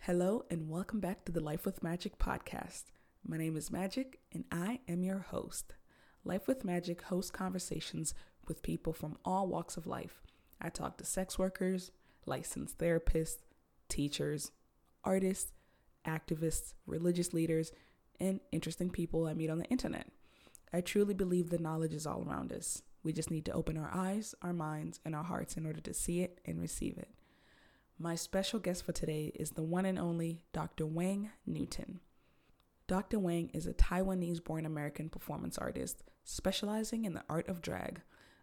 Hello, and welcome back to the Life with Magic podcast. My name is Magic, and I am your host. Life with Magic hosts conversations with people from all walks of life. I talk to sex workers, licensed therapists, teachers, artists, activists, religious leaders, and interesting people I meet on the internet. I truly believe the knowledge is all around us. We just need to open our eyes, our minds, and our hearts in order to see it and receive it. My special guest for today is the one and only Dr. Wang Newton. Dr. Wang is a Taiwanese born American performance artist specializing in the art of drag.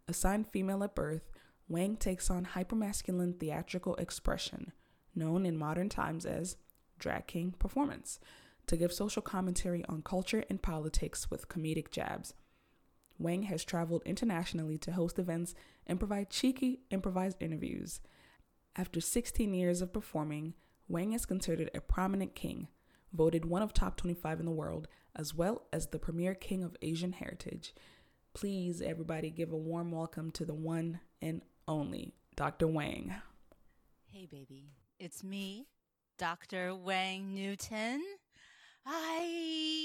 Assigned female at birth, Wang takes on hypermasculine theatrical expression, known in modern times as drag king performance, to give social commentary on culture and politics with comedic jabs. Wang has traveled internationally to host events and provide cheeky improvised interviews. After 16 years of performing, Wang is considered a prominent king, voted one of top 25 in the world, as well as the premier king of Asian heritage. Please, everybody, give a warm welcome to the one and only Dr. Wang. Hey, baby. It's me, Dr. Wang Newton. Hi,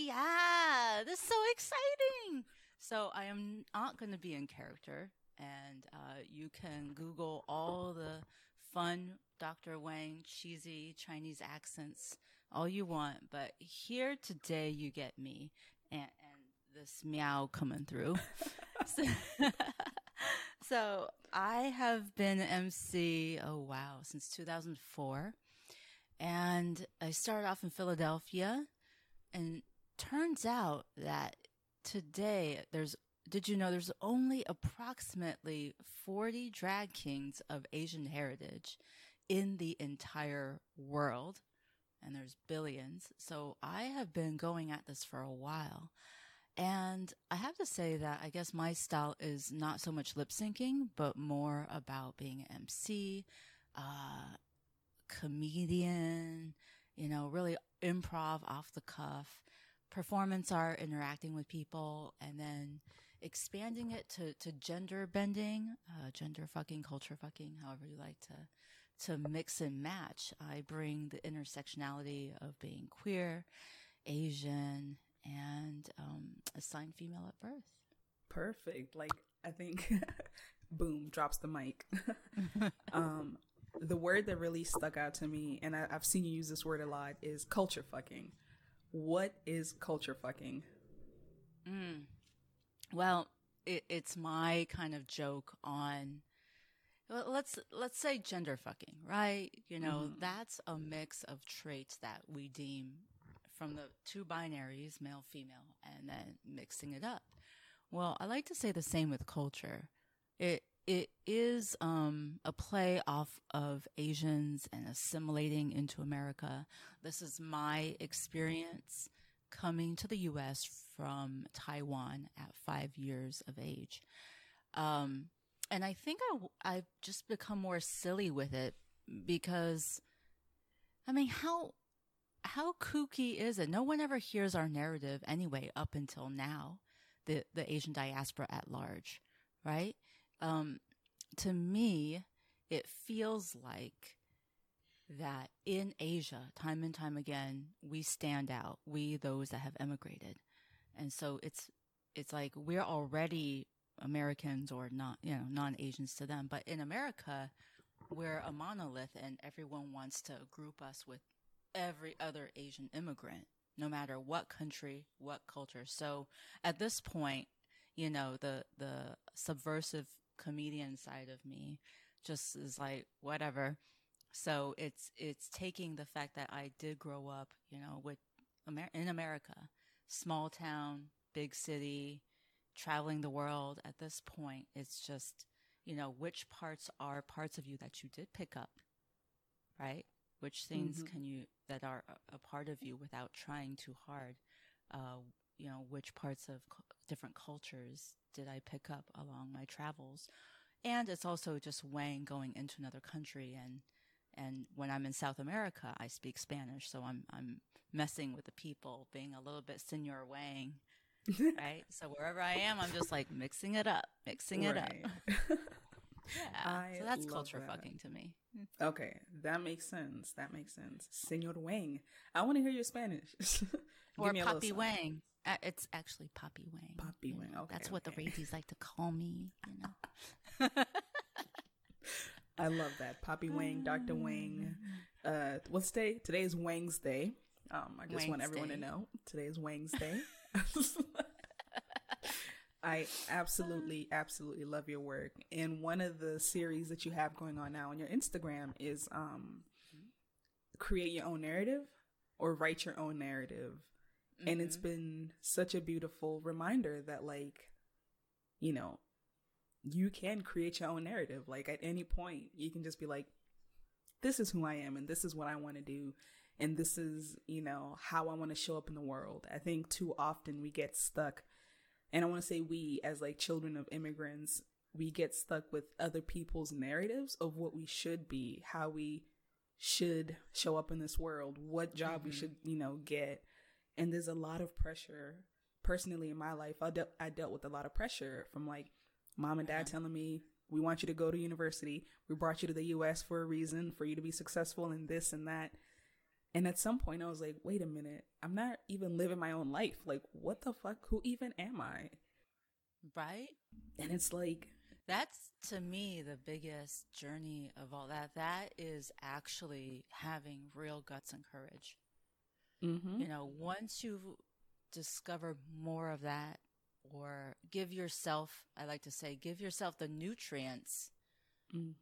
yeah, this is so exciting. So I am not going to be in character, and uh, you can Google all the fun Dr. Wang cheesy Chinese accents all you want, but here today you get me and, and this meow coming through. so, so I have been MC, oh wow, since 2004. And I started off in Philadelphia and turns out that today there's did you know there's only approximately 40 drag kings of Asian heritage in the entire world? And there's billions. So I have been going at this for a while. And I have to say that I guess my style is not so much lip syncing, but more about being an MC, uh, comedian, you know, really improv off the cuff, performance art, interacting with people, and then expanding it to, to gender bending, uh, gender fucking, culture fucking, however you like to to mix and match. I bring the intersectionality of being queer, Asian, and um, assigned female at birth. Perfect. Like I think, boom, drops the mic. um, the word that really stuck out to me, and I, I've seen you use this word a lot, is culture fucking. What is culture fucking? Mm. Well, it, it's my kind of joke on let's let's say gender fucking, right? You know, mm-hmm. that's a mix of traits that we deem from the two binaries, male female, and then mixing it up. Well, I like to say the same with culture. It it is um, a play off of Asians and assimilating into America. This is my experience coming to the U.S. from Taiwan at five years of age. Um, and I think I, I've just become more silly with it because, I mean, how, how kooky is it? No one ever hears our narrative anyway up until now, the, the Asian diaspora at large, right? Um, to me, it feels like that in Asia, time and time again, we stand out. We, those that have emigrated. And so it's, it's like we're already Americans or not, you know, non-Asians to them. But in America, we're a monolith and everyone wants to group us with every other Asian immigrant, no matter what country, what culture. So at this point, you know, the, the subversive comedian side of me just is like, whatever. So it's, it's taking the fact that I did grow up, you know, with Amer- in America, small town, big city, traveling the world at this point. It's just, you know, which parts are parts of you that you did pick up, right? Which things mm-hmm. can you, that are a part of you without trying too hard? Uh, you know, which parts of different cultures did I pick up along my travels? And it's also just Wang going into another country and, and when I'm in South America, I speak Spanish. So I'm, I'm messing with the people, being a little bit Senor Wang right? So wherever I am, I'm just like mixing it up, mixing it Right. up. Yeah. So that's culture that. fucking to me. okay, that makes sense. That makes sense. Senor Wang. I want to hear your Spanish. Or little Wang. Uh, it's actually Papi Wang. Papi Wang, know. okay, That's what the okay. like to call me, you know. I love that. Papi Wang, Dr. Wang. Uh, what's today? Today is Wang's Day. Um, I just want Wang's everyone to know today is Wang's Day. I absolutely, absolutely love your work. And one of the series that you have going on now on your Instagram is um, create your own narrative or write your own narrative. And it's mm-hmm. been such a beautiful reminder that, like, you know, you can create your own narrative. Like, at any point, you can just be like, this is who I am and this is what I want to do. And this is, you know, how I want to show up in the world. I think too often we get stuck and I want to say we as like children of immigrants, we get stuck with other people's narratives of what we should be, how we should show up in this world, what job we mm-hmm. should, you know, get. And there's a lot of pressure personally in my life. I dealt I dealt with a lot of pressure from like mom and dad telling me we want you to go to university. We brought you to the US for a reason, for you to be successful in this and that. And at some point I was like, wait a minute, I'm not even living my own life. Like, what the fuck? Who even am I? Right? And it's like, That's to me the biggest journey of all that. That is actually having real guts and courage. Mm-hmm. You know, once you discover more of that, or give yourself, I like to say, give yourself the nutrients, Mm.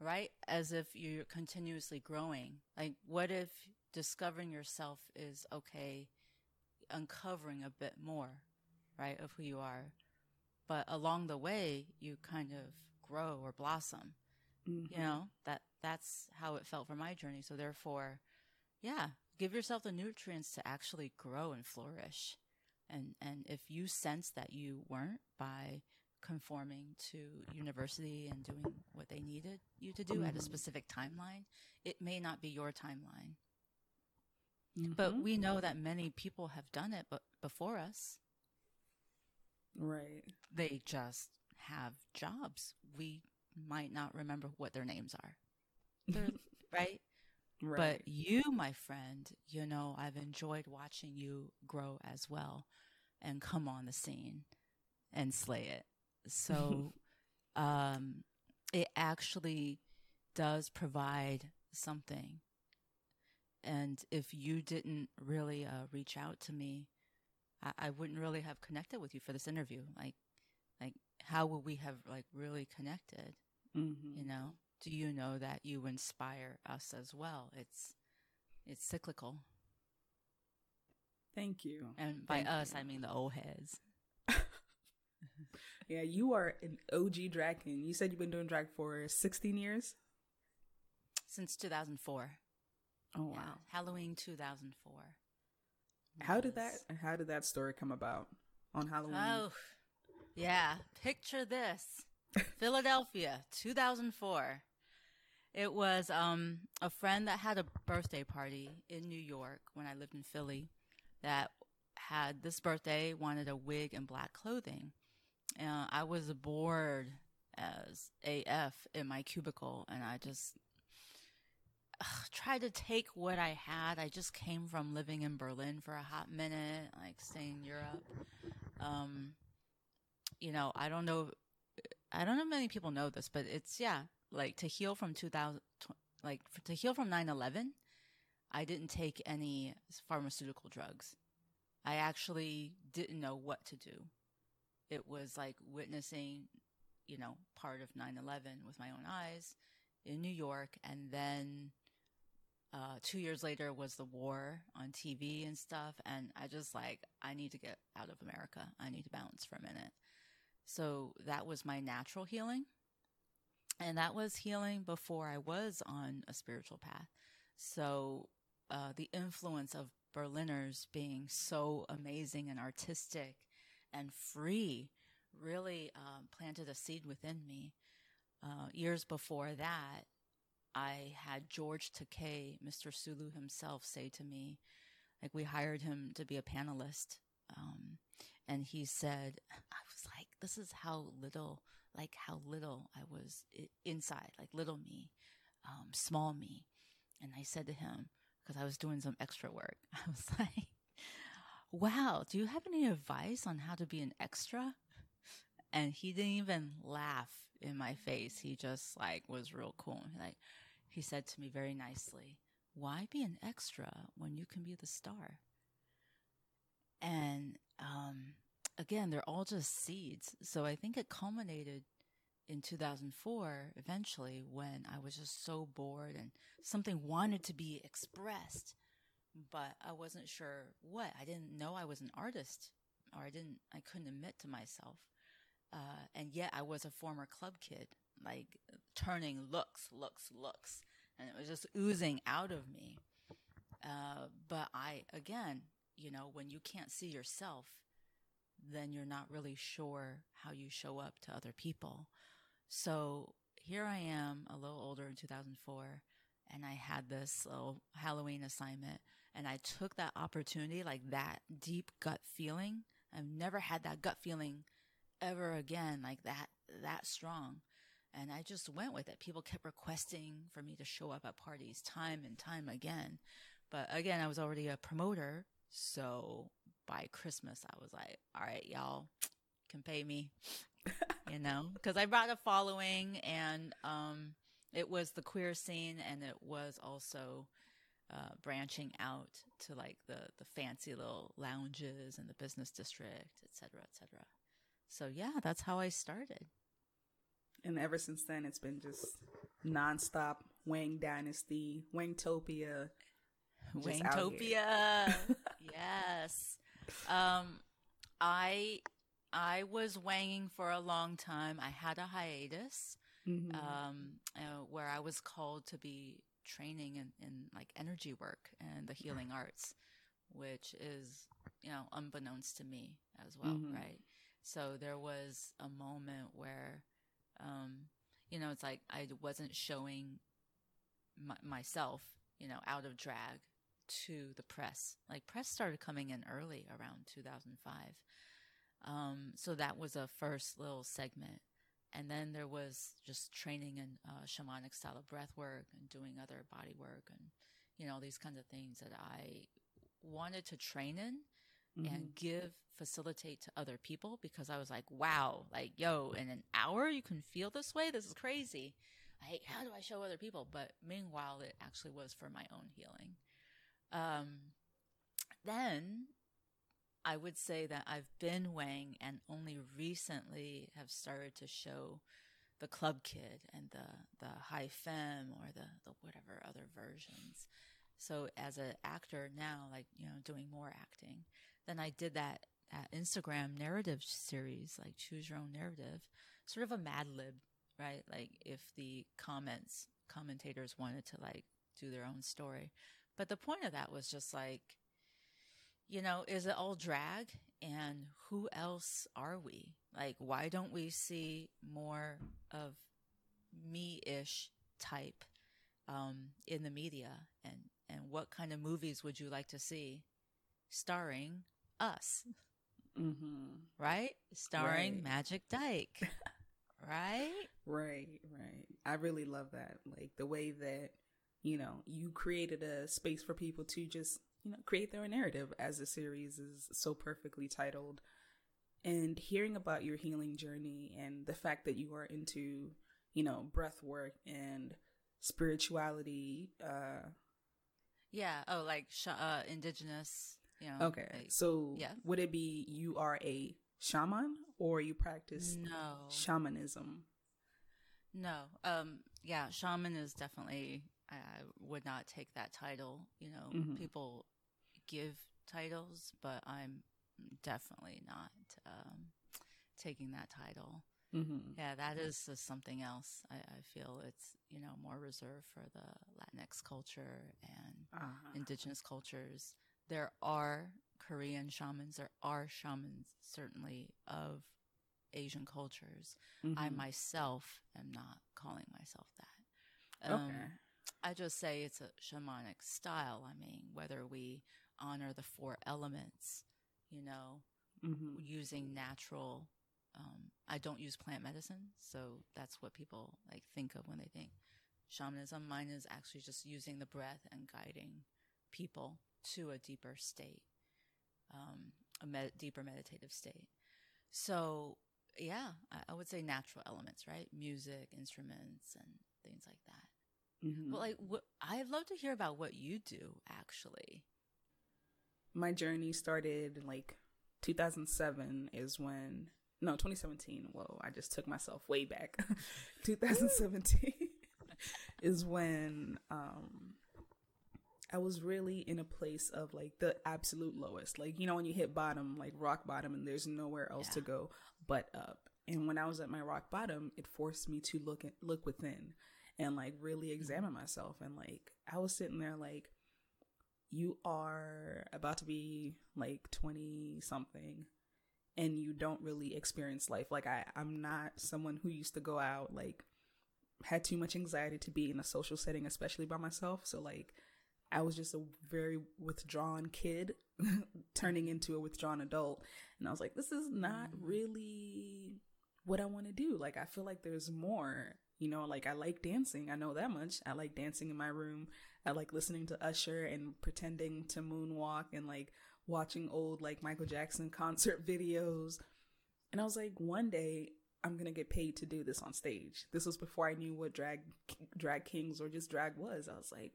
right? As if you're continuously growing. Like, what if discovering yourself is okay, uncovering a bit more, right, of who you are? But along the way, you kind of grow or blossom Mhm. you know that that's how it felt for my journey so therefore yeah give yourself the nutrients to actually grow and flourish and and if you sense that you weren't by conforming to university and doing what they needed you to do at a Mhm. specific timeline it may not be your timeline but Mhm. we know that many people have done it but before us right. they just have jobs we might not remember what their names are right Right. But you, my friend, you know, I've enjoyed watching you grow as well and come on the scene and slay it. So um, it actually does provide something. And if you didn't really uh, reach out to me, I-, I wouldn't really have connected with you for this interview. Like, like how would we have like really connected? Mhm. you know do you know that you inspire us as well it's it's cyclical Thank you. and by Thank us you. i mean the old heads Yeah, you are an OG drag king. You said you've been doing drag for 16 years? since 2004 Oh, wow. yeah halloween 2004 How did that how did that story come about on Halloween? oh yeah picture this philadelphia 2004 it was um a friend that had a birthday party in new york when i lived in philly that had this birthday wanted a wig and black clothing. And i was bored as af in my cubicle and i just ugh, tried to take what i had. I just came from living in berlin for a hot minute like staying in europe. Um you know i don't know i don't know many people know this but it's yeah like to heal from 2000 like to heal from 9-11 i didn't take any pharmaceutical drugs. I actually didn't know what to do. It was like witnessing you know part of 9-11 with my own eyes in new york and then uh, two years later was the war on tv and stuff and i just like i need to get out of america. I need to bounce for a minute. So that was my natural healing and that was healing before i was on a spiritual path so uh, the influence of berliners being so amazing and artistic and free really um, planted a seed within me. Uh, years before that, I had George Takei, Mr. Sulu himself, say to me, like we hired him to be a panelist, um, and he said, I was like, this is how little, like how little I was inside, like little me, um, small me. And I said to him, because I was doing some extra work, I was like, wow, do you have any advice on how to be an extra? And he didn't even laugh in my face. He just like was real cool. Like he said to me very nicely, why be an extra when you can be the star? And um, again, they're all just seeds. So I think it culminated in 2004 eventually when I was just so bored and something wanted to be expressed, but I wasn't sure what. I didn't know I was an artist or I didn't, I couldn't admit to myself. Uh, and yet I was a former club kid, like turning looks, looks, looks. And it was just oozing out of me. Uh, but I, again, you know, when you can't see yourself, then you're not really sure how you show up to other people. So here I am, a little older in 2004, and I had this little Halloween assignment, and I took that opportunity, like that deep gut feeling. I've never had that gut feeling ever again, like that, that strong. And I just went with it. People kept requesting for me to show up at parties time and time again. But again, I was already a promoter. So by Christmas, I was like, all right, y'all can pay me, you know, because I brought a following and, um, it was the queer scene and it was also, uh, branching out to like the, the fancy little lounges and the business district, et cetera, et cetera. So yeah, that's how I started. And ever since then, it's been just nonstop Wang Dynasty, Wangtopia, Wangtopia. yes. Um, I I was wanging for a long time. I had a hiatus mm-hmm. um, uh, where I was called to be training in, in like energy work and the healing arts, which is you know unbeknownst to me as well, mm-hmm. right? So there was a moment where, um, you know, it's like I wasn't showing my, myself, you know, out of drag to the press. Like press started coming in early around 2005. Um, so that was a first little segment. And then there was just training in uh, shamanic style of breath work and doing other body work and, you know, these kinds of things that I wanted to train in mm-hmm. and give, facilitate to other people because I was like, wow, like, yo, in an hour you can feel this way? This is crazy. Like, how do I show other people? But meanwhile, it actually was for my own healing. Um, then I would say that I've been Wang and only recently have started to show the club kid and the, the high femme or the, the whatever other versions. So as an actor now, like, you know, doing more acting, then I did that, that Instagram narrative series, like choose your own narrative, sort of a mad lib, right? Like if the comments, commentators wanted to like do their own story. But the point of that was just like, you know, is it all drag? And who else are we? Like, why don't we see more of me ish type um, in the media? And, and what kind of movies would you like to see starring us? Mm-hmm. Right? Starring right. Magic Dyke. right? Right, right. I really love that. Like the way that you know, you created a space for people to just, you know, create their own narrative as the series is so perfectly titled. And hearing about your healing journey and the fact that you are into, you know, breath work and spirituality. Uh, yeah. Oh, like sh- uh, indigenous. You know, okay. Like, so yeah. would it be you are a shaman or you practice no shamanism? No. Um. Yeah. Shaman is definitely I, would not take that title. You know, mm-hmm. people give titles, but I'm definitely not um, taking that title. Mm-hmm. Yeah, that is something else. I, I, feel it's you know more reserved for the Latinx culture and uh-huh. indigenous cultures. There are Korean shamans. There are shamans certainly of Asian cultures. Mm-hmm. I myself am not calling myself that. Um, okay. I just say it's a shamanic style. I mean, whether we honor the four elements, you know, mm-hmm. using natural. Um, I don't use plant medicine, so that's what people like think of when they think shamanism. Mine is actually just using the breath and guiding people to a deeper state, um, a med- deeper meditative state. So yeah, I, I, would say natural elements, right? Music, instruments, and things like that. Mm-hmm. Well, like, what, I'd love to hear about what you do actually. My journey started in like 2007 is when, no, 2017. Whoa, I just took myself way back. 2017 is when um, I was really in a place of like the absolute lowest. Like, you know, when you hit bottom, like rock bottom, and there's nowhere else yeah. to go but up. And when I was at my rock bottom, it forced me to look at, look within and like really mm-hmm. examine myself. And like, I was sitting there like, you are about to be like 20 something and you don't really experience life. Like I, I'm not someone who used to go out, like had too much anxiety to be in a social setting, especially by myself. So like I was just a very withdrawn kid turning into a withdrawn adult. And I was like, this is not mm. really what I want to do. Like, I feel like there's more. You know, like I like dancing. I know that much. I like dancing in my room. I like listening to Usher and pretending to moonwalk and like watching old like Michael Jackson concert videos. And I was like, one day I'm gonna get paid to do this on stage. This was before I knew what drag drag kings or just drag was. I was like,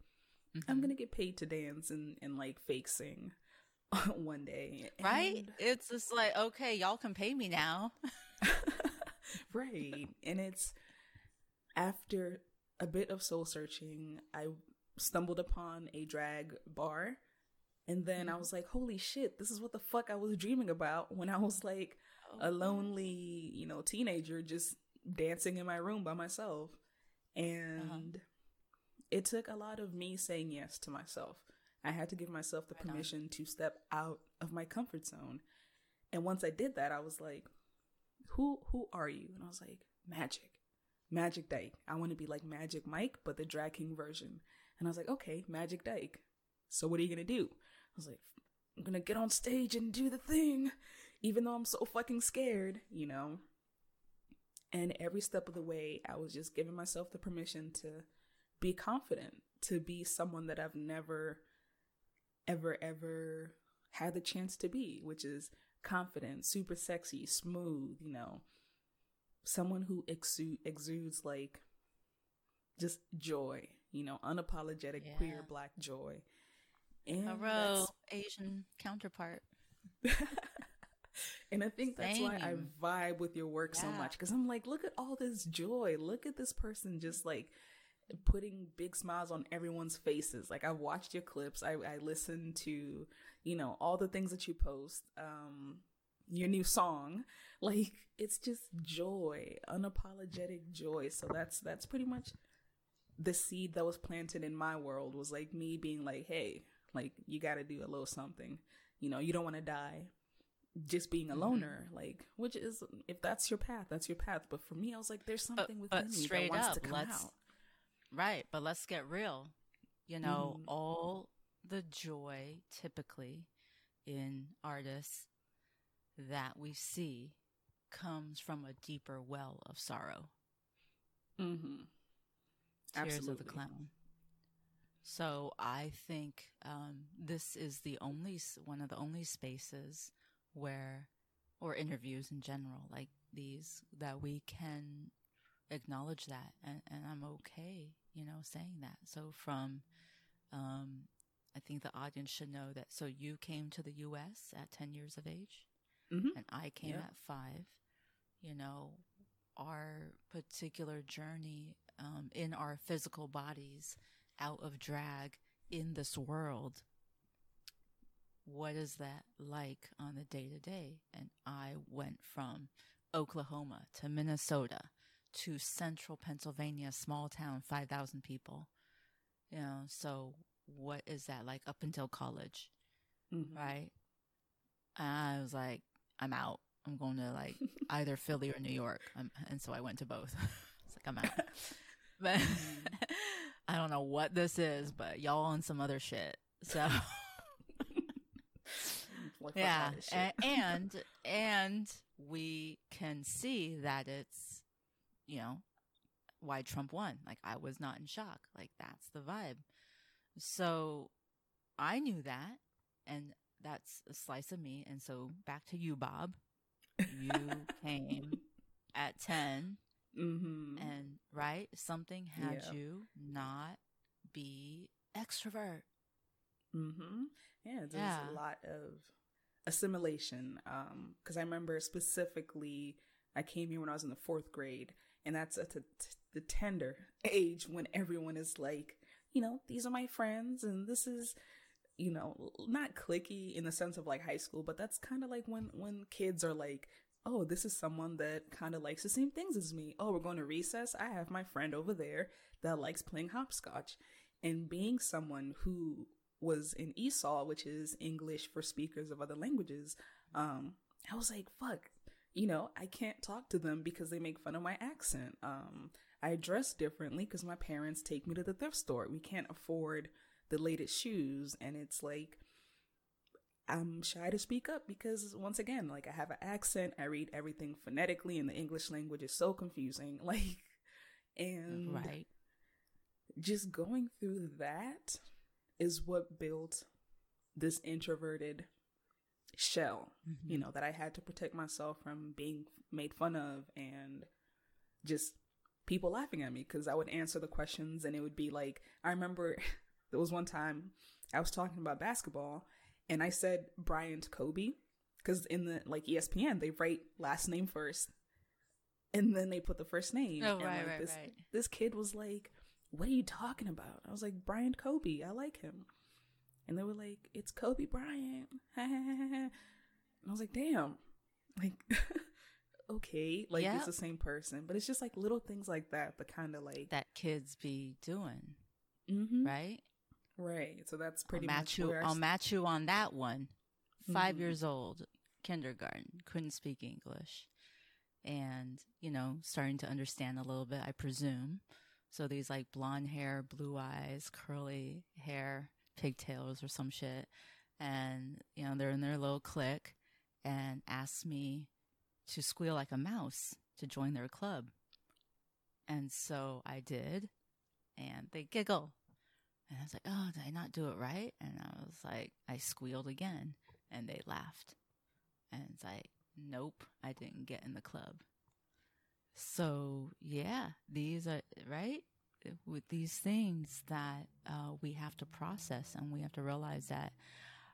Mm-hmm. I'm gonna get paid to dance and, and like fake sing one day. Right? And... It's just like, okay, y'all can pay me now. right. And it's after a bit of soul searching, I stumbled upon a drag bar. And then I was like, holy shit, this is what the fuck I was dreaming about when I was like oh, a lonely, you know, teenager just dancing in my room by myself. And uh-huh it took a lot of me saying yes to myself. I had to give myself the permission to step out of my comfort zone. And once I did that, I was like, who who are you? And I was like, Magic. Magic Dyke. I want to be like Magic Mike, but the drag king version. And I was like, okay, Magic Dyke. So what are you gonna do? I was like, I'm gonna get on stage and do the thing, even though I'm so fucking scared, you know? And every step of the way, I was just giving myself the permission to be confident, to be someone that I've never, ever, ever had the chance to be, which is confident, super sexy, smooth, you know, someone who exude, exudes like just joy, you know, unapologetic yeah. queer black joy. And Hello, Asian counterpart. and I think Same. that's why I vibe with your work yeah. so much because I'm like, look at all this joy. Look at this person just like putting big smiles on everyone's faces. Like I've watched your clips. I, I listened to, you know, all the things that you post. Um, your new song. Like it's just joy, unapologetic joy. So that's that's pretty much the seed that was planted in my world was like me being like, hey, like you got to do a little something. You know, you don't want to die just being a mm-hmm. loner, mm-hmm. like which is if that's your path, that's your path. But for me, I was like, there's something but, within but me that wants up, to come out. Right. But let's get real. You know, mm. all the joy typically in artists that we see comes from a deeper well of sorrow. Mm-hmm. Tears Absolutely. of the clown. So I think um, this is the only one of the only spaces where, or interviews in general, like these, that we can acknowledge that, and, and I'm okay you know, saying that. So from, um, I think the audience should know that. So you came to the U.S. at 10 years of age, mm-hmm. and I came yeah. at five. You know, our particular journey um, in our physical bodies out of drag in this world. What is that like on the day to day? And I went from Oklahoma to Minnesota to central Pennsylvania, small town, 5,000 people. You know, so what is that like up until college? Mm-hmm. Right. And I was like, I'm out. I'm going to like either Philly or New York. I'm, and so I went to both. it's like, I'm out. but I don't know what this is, but y'all on some other shit. So Like, yeah, and, and and we can see that it's you know why Trump won. Like I was not in shock. Like that's the vibe. So I knew that, and that's a slice of me. And so back to you, Bob. You came at 10 mm-hmm. and right something had Yeah. you not be extrovert Mm-hmm. Yeah, there's Yeah. a lot of assimilation. Um, because I remember specifically, I came here when I was in the fourth grade, and that's at the, the tender age when everyone is like, you know, these are my friends, and this is, you know, not clicky in the sense of like high school, but that's kind of like when when kids are like. Oh, this is someone that kind of likes the same things as me. Oh, we're going to recess. I have my friend over there that likes playing hopscotch. And being someone who was in ESOL, which is English for speakers of other languages, um, I was like, fuck, you know, I can't talk to them because they make fun of my accent. Um, I dress differently because my parents take me to the thrift store. We can't afford the latest shoes. And it's like, I'm shy to speak up because, once again, like I have an accent. I read everything phonetically, and the English language is so confusing. Like, and right just going through that is what built this introverted shell, Mm-hmm. you know, that I had to protect myself from being made fun of and just people laughing at me because I would answer the questions and it would be like, I remember there was one time I was talking about basketball and I said Bryant Kobe because in the like ESPN, they write last name first and then they put the first name. Oh, and, right, like, right, this, right. This kid was like, What are you talking about? I was like, Bryant Kobe. I like him. And they were like, It's Kobe Bryant. and I was like, Damn. Like, okay. Like, Yeah. it's the same person. But it's just like little things like that, but kind of like, that kids be doing Mhm. right Right. So that's pretty I'll much match you I i'll s- match you on that one. 5 Mhm. years old kindergarten couldn't speak english. And you know starting to understand a little bit i presume. So these like blonde hair blue eyes curly hair pigtails or some shit. And you know they're in their little clique and asked me to squeal like a mouse to join their club. And so i did. And they giggle and i was like oh did i not do it right? And i was like i squealed again and they laughed. And it's like nope i didn't get in the club. So yeah these are right? With these things that uh, we have to process and we have to realize that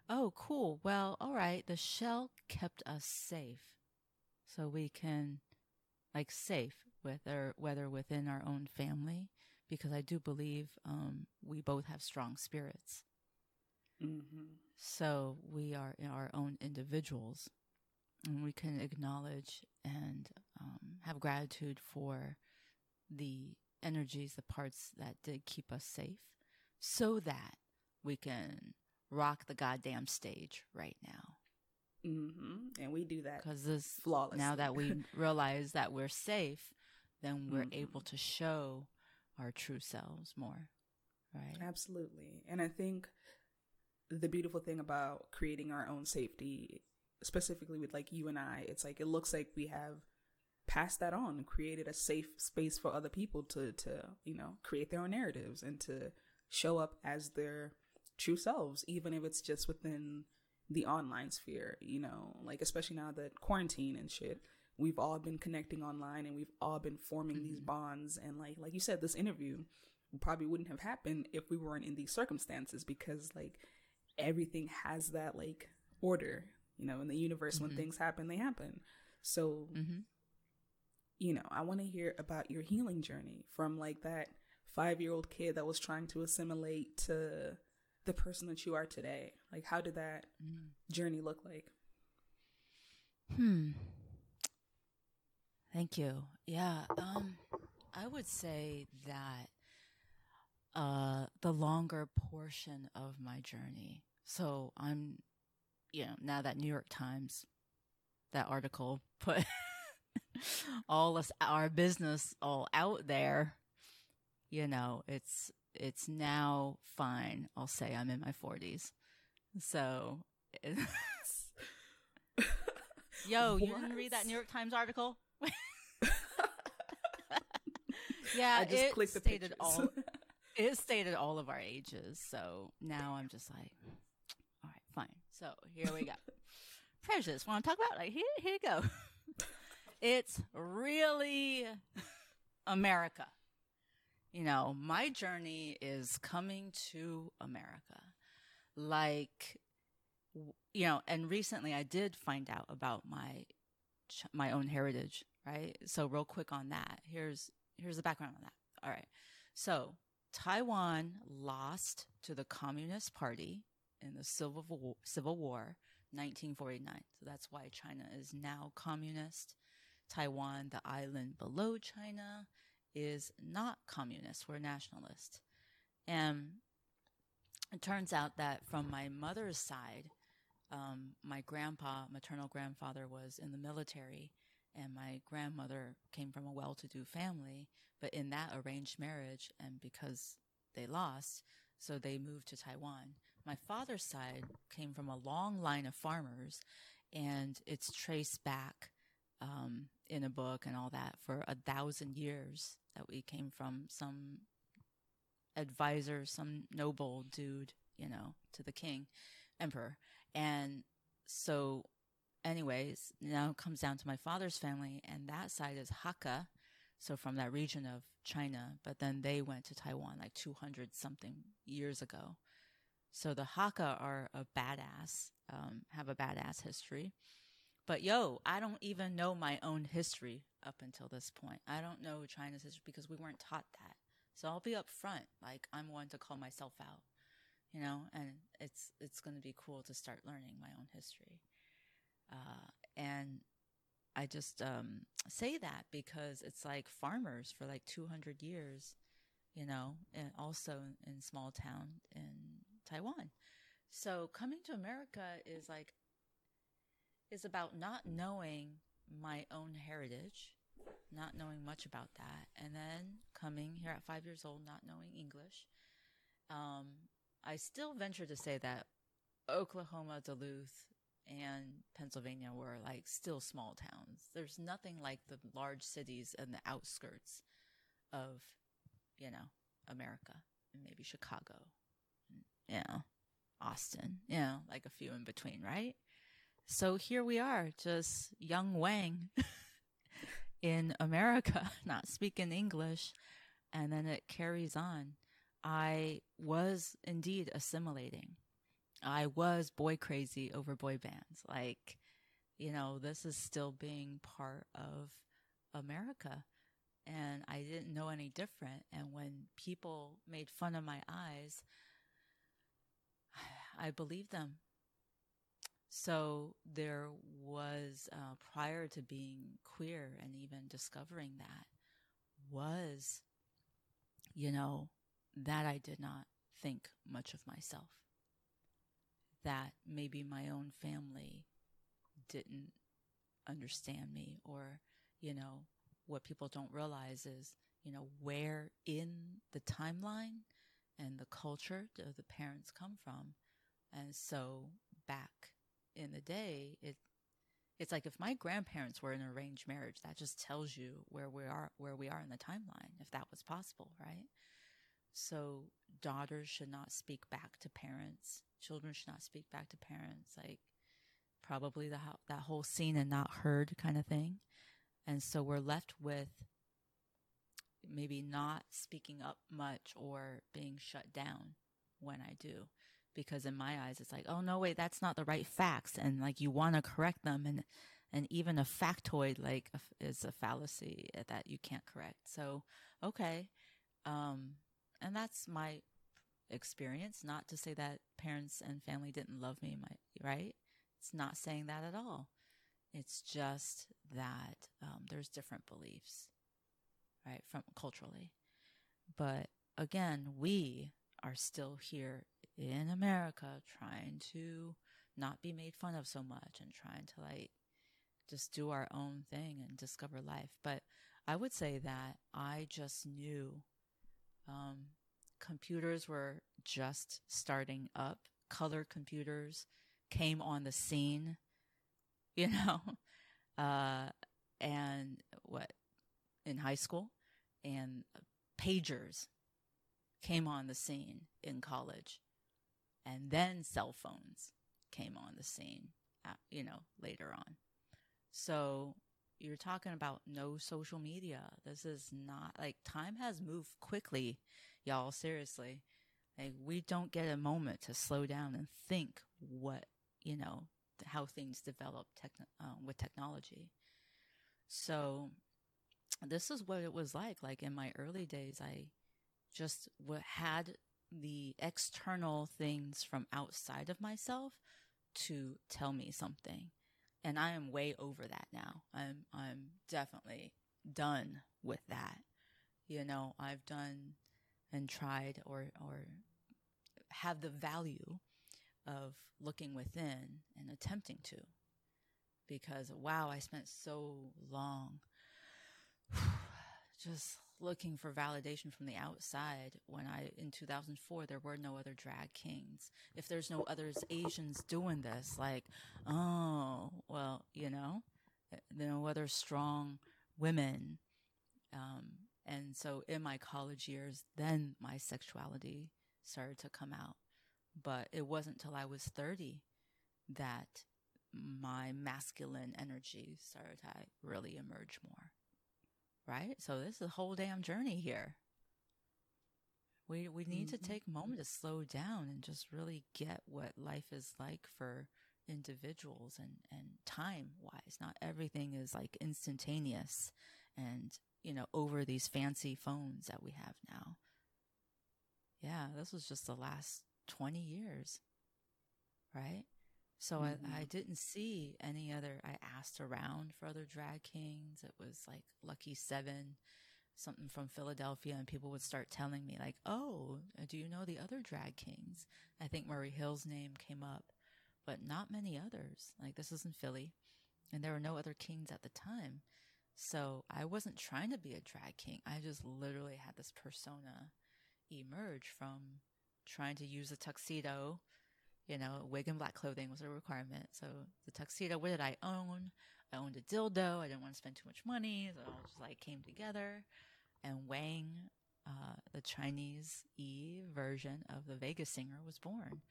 oh cool. Well all right the shell kept us safe. So we can like safe whether whether within our own family because i do believe um, we both have strong spirits Mhm. so we are our own individuals and we can acknowledge and um, have gratitude for the energies, the parts that did keep us safe, so that we can rock the goddamn stage right now. Mhm. And we do that Because this, flawlessly. now that we realize that we're safe, then we're Mhm. able to show our true selves more, right? Absolutely. And I think the beautiful thing about creating our own safety, specifically with like you and I, it's like it looks like we have passed that on created a safe space for other people to to, you know, create their own narratives and to show up as their true selves, even if it's just within the online sphere, you know, like especially now that quarantine and shit, we've all been connecting online and we've all been forming these bonds and like like you said, this interview probably wouldn't have happened if we weren't in these circumstances because like everything has that like order, you know, in the universe when Mhm. things happen, they happen. So, Mm-hmm. you know, I want to hear about your healing journey from like that 5-year-old kid that was trying to assimilate to the person that you are today. Like how did that journey look like? Hmm. Thank you. Yeah. Um, I would say that uh, the longer portion of my journey. So I'm, you know, now that New York Times, that article put all us our business all out there. You know, it's it's now fine. I'll say I'm in my 40s. So Yo, what? you didn't read that New York Times article? Yeah, I just it clicked the stated all. It stated all of our ages, so now I'm just like, all right, fine. So here we go. Prejudice. Want to talk about? Like here, here you go. it's really America. You know, my journey is coming to America. Like, you know, and recently I did find out about my my own heritage, right? So real quick on that. Here's here's the background on that. All right. So, Taiwan lost to the Communist Party in the Civil War, Civil War 1949. So that's why China is now communist. Taiwan, the island below China, is not communist. We're nationalist. And it turns out that from my mother's side, um, my grandpa, maternal grandfather, was in the military, and my grandmother came from a well to do family. But in that arranged marriage, and because they lost, so they moved to Taiwan. My father's side came from a long line of farmers, and it's traced back um, in a book and all that for a thousand years that we came from some advisor, some noble dude, you know, to the king, emperor. And so, anyways, now it comes down to my father's family, and that side is Hakka. So, from that region of China, but then they went to Taiwan like 200 something years ago. So the Hakka are a badass, um, have a badass history. But yo, I don't even know my own history up until this point. I don't know China's history because we weren't taught that. So I'll be upfront, like I'm one to call myself out, you know, and it's it's going to be cool to start learning my own history. Uh, and I just um, say that because it's like farmers for like 200 years, you know, and also in, small town in Taiwan. So coming to America is like is about not knowing my own heritage, not knowing much about that, and then coming here at five years old, not knowing English. Um, I still venture to say that Oklahoma, Duluth, and Pennsylvania were like still small towns. There's nothing like the large cities and the outskirts of, you know, America and maybe Chicago, yeah, Austin, you know, like a few in between, right? So here we are, just young Wang in America, not speaking English. And then it carries on. I was indeed assimilating. I was boy crazy over boy bands. Like, you know, this is still being part of America. And I didn't know any different. And when people made fun of my eyes, I believed them. So there was, uh, prior to being queer and even discovering that, was, you know, that I did not think much of myself. That maybe my own family didn't understand me, or, you know, what people don't realize is, you know, where in the timeline and the culture do the parents come from. And so back in the day, it it's like if my grandparents were in an arranged marriage, that just tells you where we are where we are in the timeline, if that was possible, right? So daughters should not speak back to parents. Children should not speak back to parents. Like probably the that whole seen and not heard kind of thing. And so we're left with maybe not speaking up much or being shut down when I do. Because in my eyes it's like oh no wait that's not the right facts. And like you want to correct them. And and even a factoid like is a fallacy that you can't correct. So okay. Um and that's my experience. Not to say that parents and family didn't love me my right? It's not saying that at all. It's just that um, there's different beliefs right from culturally. But again we are still here in America trying to not be made fun of so much and trying to like just do our own thing and discover life. But I would say that I just knew um, computers were just starting up. Color computers came on the scene, you know, Uh, and what in high school? And pagers came on the scene in college. And then cell phones came on the scene uh, you know later on. So you're talking about no social media. This is not like time has moved quickly y'all seriously like we don't get a moment to slow down and think what you know how things develop techn- uh, with technology so this is what it was like. Like in my early days, I just w- had the external things from outside of myself to tell me something. And I am way over that now. I'm, I'm definitely done with that. You know, I've done and tried or, or have the value of looking within and attempting to because wow, I spent so long just looking for validation from the outside when I in 2004 there were no other drag kings. If there's no others Asians doing this like, oh, well, you know, there are no other strong women um, and so in my college years then my sexuality started to come out. But it wasn't till I was 30 that my masculine energy started to really emerge more. Right? So this is a whole damn journey here. We we need mm-hmm. to take a moment to slow down and just really get what life is like for individuals and, and time wise. Not everything is like instantaneous and, you know, over these fancy phones that we have now. Yeah, this was just the last 20 years. Right? So mm-hmm. I, I didn't see any other. I asked around for other drag kings. It was like Lucky Seven, something from Philadelphia, and people would start telling me like, "Oh, do you know the other drag kings?" I think Murray Hill's name came up, but not many others. Like this is in Philly, and there were no other kings at the time. So I wasn't trying to be a drag king. I just literally had this persona emerge from trying to use a tuxedo you know, wig and black clothing was a requirement. So the tuxedo, what did I own? I owned a dildo. I didn't want to spend too much money. So it all just like came together. And Wang, uh, the Chinese E version of the Vegas singer was born.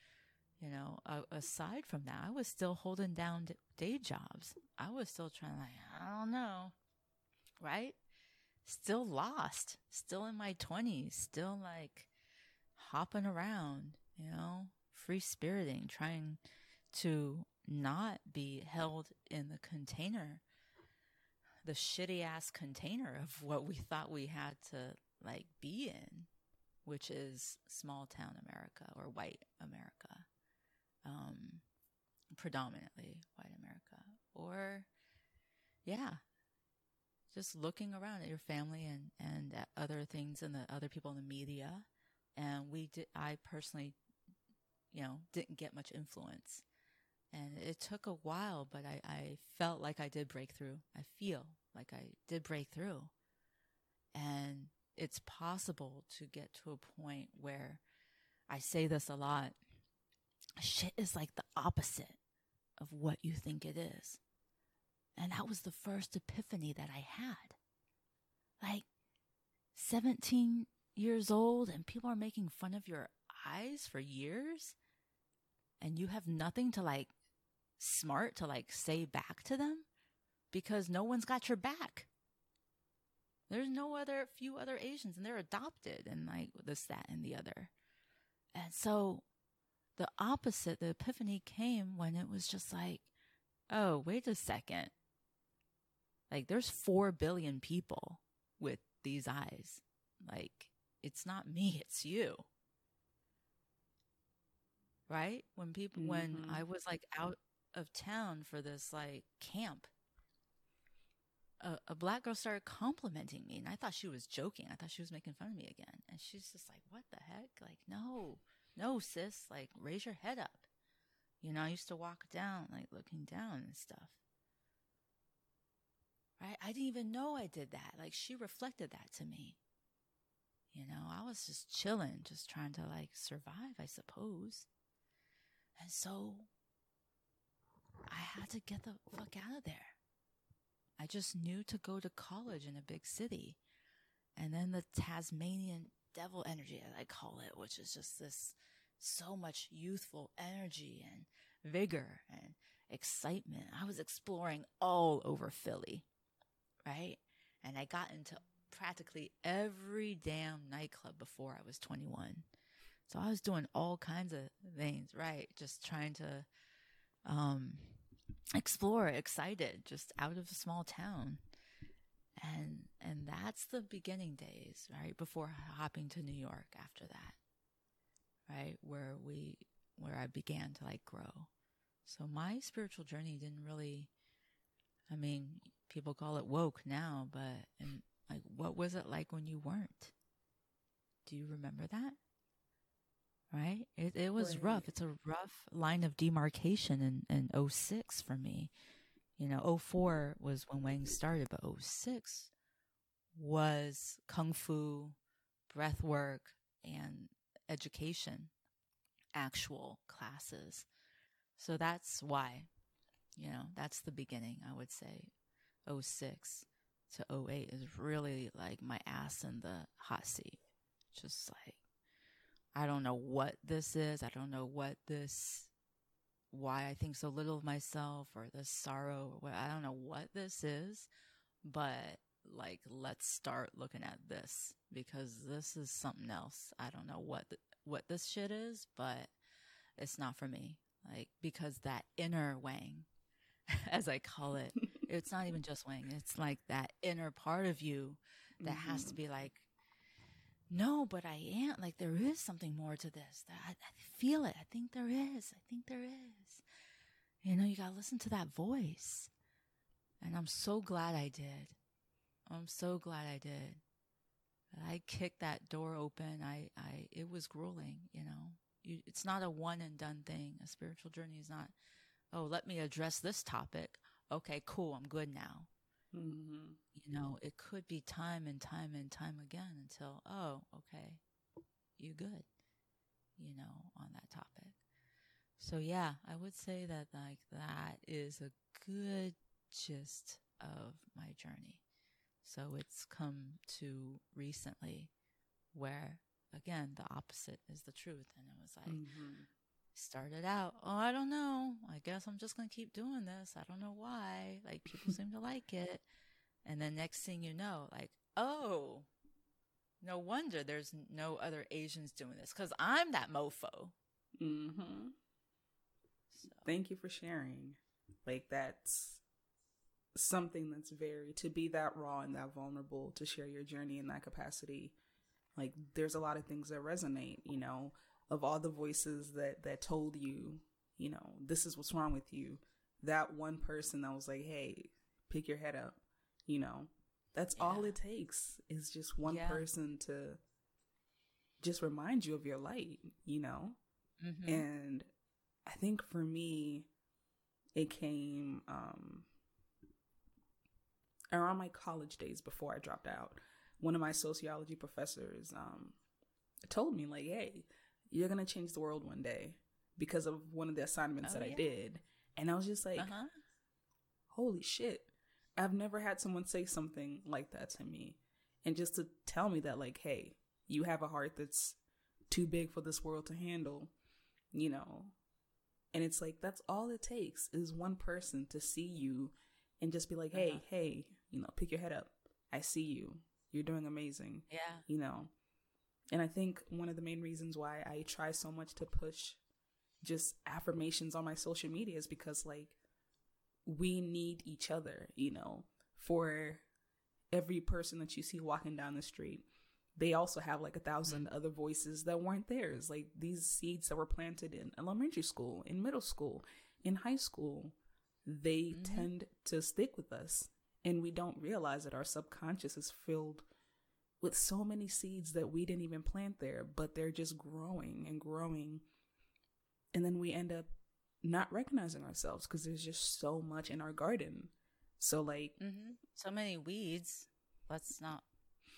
You know, uh, aside from that, I was still holding down day jobs. I was still trying to like, I don't know. Right? Still lost. Still in my twenties. Still like hopping around, you know, free spiriting, trying to not be held in the container, the shitty ass container of what we thought we had to like be in, which is small town America or white America, um, predominantly white America, or yeah, just looking around at your family and and at other things and the other people in the media. And we did. I personally you know, didn't get much influence. And it took a while, but I, I felt like I did break through. I feel like I did break through. And it's possible to get to a point where I say this a lot shit is like the opposite of what you think it is. And that was the first epiphany that I had. Like 17 years old and people are making fun of your eyes for years and you have nothing to like smart to like say back to them because no one's got your back. There's no other few other Asians and they're adopted and like this, that, and the other. And so the opposite, the epiphany came when it was just like, oh, wait a second. Like there's 4 billion people with these eyes. Like it's not me, it's you right? When people, mm-hmm. when I was like out of town for this like camp, a, a, black girl started complimenting me and I thought she was joking. I thought she was making fun of me again. And she's just like, what the heck? Like, no, no, sis, like raise your head up. You know, I used to walk down, like looking down and stuff. Right? I didn't even know I did that. Like she reflected that to me. You know, I was just chilling, just trying to like survive, I suppose. And so I had to get the fuck out of there. I just knew to go to college in a big city. And then the Tasmanian devil energy, as I call it, which is just this so much youthful energy and vigor and excitement. I was exploring all over Philly, right? And I got into practically every damn nightclub before I was 21. So I was doing all kinds of things, right? Just trying to um, explore, excited, just out of a small town. And and that's the beginning days, right? Before hopping to New York after that. Right? Where we where I began to like grow. So my spiritual journey didn't really I mean, people call it woke now, but and like what was it like when you weren't? Do you remember that? Right? It it was Right. rough. It's a rough line of demarcation in in 06 for me. You know, 04 was when Wang started, but 06 was kung fu, breath work, and education, actual classes. So that's why, you know, that's the beginning, I would say. 06 to 08 is really like my ass in the hot seat. Just like, I don't know what this is. I don't know what this, why I think so little of myself or this sorrow or what, I don't know what this is, but like, let's start looking at this because this is something else. I don't know what, the, what this shit is, but it's not for me. Like, because that inner Wang, as I call it, it's not even just Wang. It's like that inner part of you that has to mm-hmm. be like, no, but I am. Like, there is something more to this. That I, I feel it. I think there is. I think there is. You know, you got to listen to that voice. And I'm so glad I did. I'm so glad I did. I kicked that door open. I, I, it was grueling, you know. You, it's not a one and done thing. A spiritual journey is not, oh, let me address this topic. Okay, cool. I'm good now. Mhm. You know, it could be time and time and time again until, oh, okay, you good, you know, on that topic. So yeah, I would say that like that is a good gist of my journey. So it's come to recently where again the opposite is the truth and it was like Mhm. Started out, oh, I don't know. I guess I'm just going to keep doing this. I don't know why. Like, people seem to like it. And then next thing you know, like, oh, no wonder there's no other Asians doing this because I'm that mofo. Mhm. So, Thank you for sharing. Like that's something that's very to be that raw and that vulnerable to share your journey in that capacity. Like there's a lot of things that resonate, you know, of all the voices that that told you, you know, this is what's wrong with you. That one person that was like, "Hey, pick your head up." You know, that's all it takes is just one Yeah. person to just remind you of your light, you know? mhm. and i think for me it came um around my college days before i dropped out one of my sociology professors um told me like hey you're gonna change the world one day because of one of the assignments Oh, that i did. And i was just like uh-huh. holy shit. I've never had someone say something like that to me. And just to tell me that like hey you have a heart that's too big for this world to handle you know? And it's like that's all it takes is one person to see you and just be like hey Uh-huh. hey you know pick your head up. I see you. You're doing amazing. Yeah. you know and i think one of the main reasons why i try so much to push just affirmations on my social media is because like we need each other you know? For every person that you see walking down the street they also have like a 1000 other voices that weren't theirs. Like these seeds that were planted in elementary school in middle school in high school they Mhm. tend to stick with us. And we don't realize that our subconscious is filled with so many seeds that we didn't even plant there, but they're just growing and growing. And then we end up not recognizing ourselves because there's just so much in our garden. So, like, hmm So many weeds. Let's not,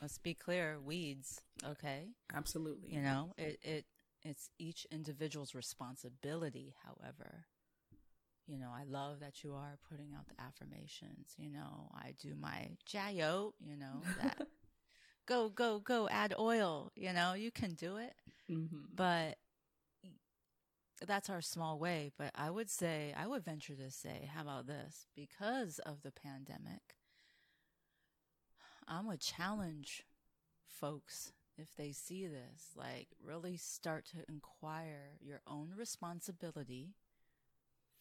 let's be clear weeds. Okay. absolutely. You know, it, it, it's each individual's responsibility, however, you know, I love that you are putting out the affirmations. You know, I do my jiayou, you know, that go, go, go, add oil. You know, you can do it. Mm-hmm. But that's our small way. But I would say, I would venture to say, how about this? Because of the pandemic, I'm going to challenge folks if they see this, like really start to inquire your own responsibility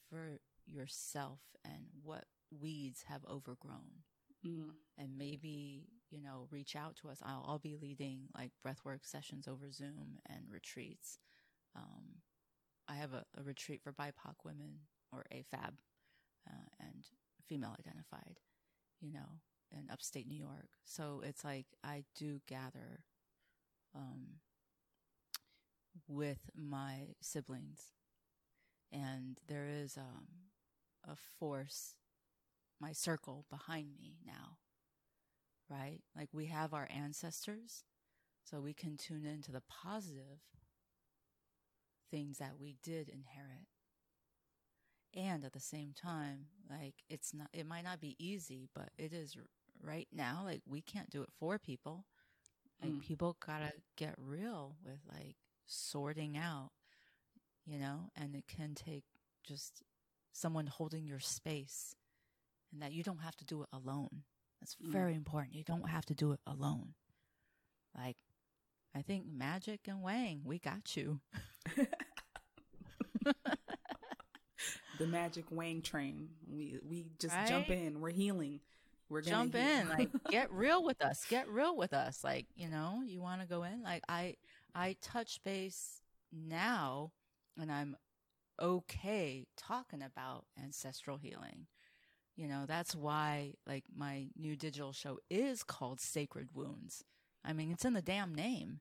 for yourself and what weeds have overgrown. Mm. And maybe, you know, reach out to us. I'll, I'll be leading like breathwork sessions over Zoom and retreats. Um, I have a, a, retreat for BIPOC women or AFAB uh, and female identified, you know, in upstate New York. So it's like I do gather um, with my siblings and there is um, a force, my circle behind me now, right? Like we have our ancestors, so we can tune into the positive things that we did inherit. And at the same time, like it's not, it might not be easy, but it is right now. Like we can't do it for people. Like mm. people gotta get real with like sorting out you know, and it can take just someone holding your space and that you don't have to do it alone. That's mm. very important. You don't have to do it alone. Like, I think Magic and Wang, we got you. the Magic Wang train. We we just right? jump in. We're healing. We're gonna jump heal. in. like, get real with us. Get real with us. Like, you know, you want to go in. Like, I I touch base now and I'm okay talking about ancestral healing. You know, that's why like my new digital show is called Sacred Wounds. I mean, it's in the damn name.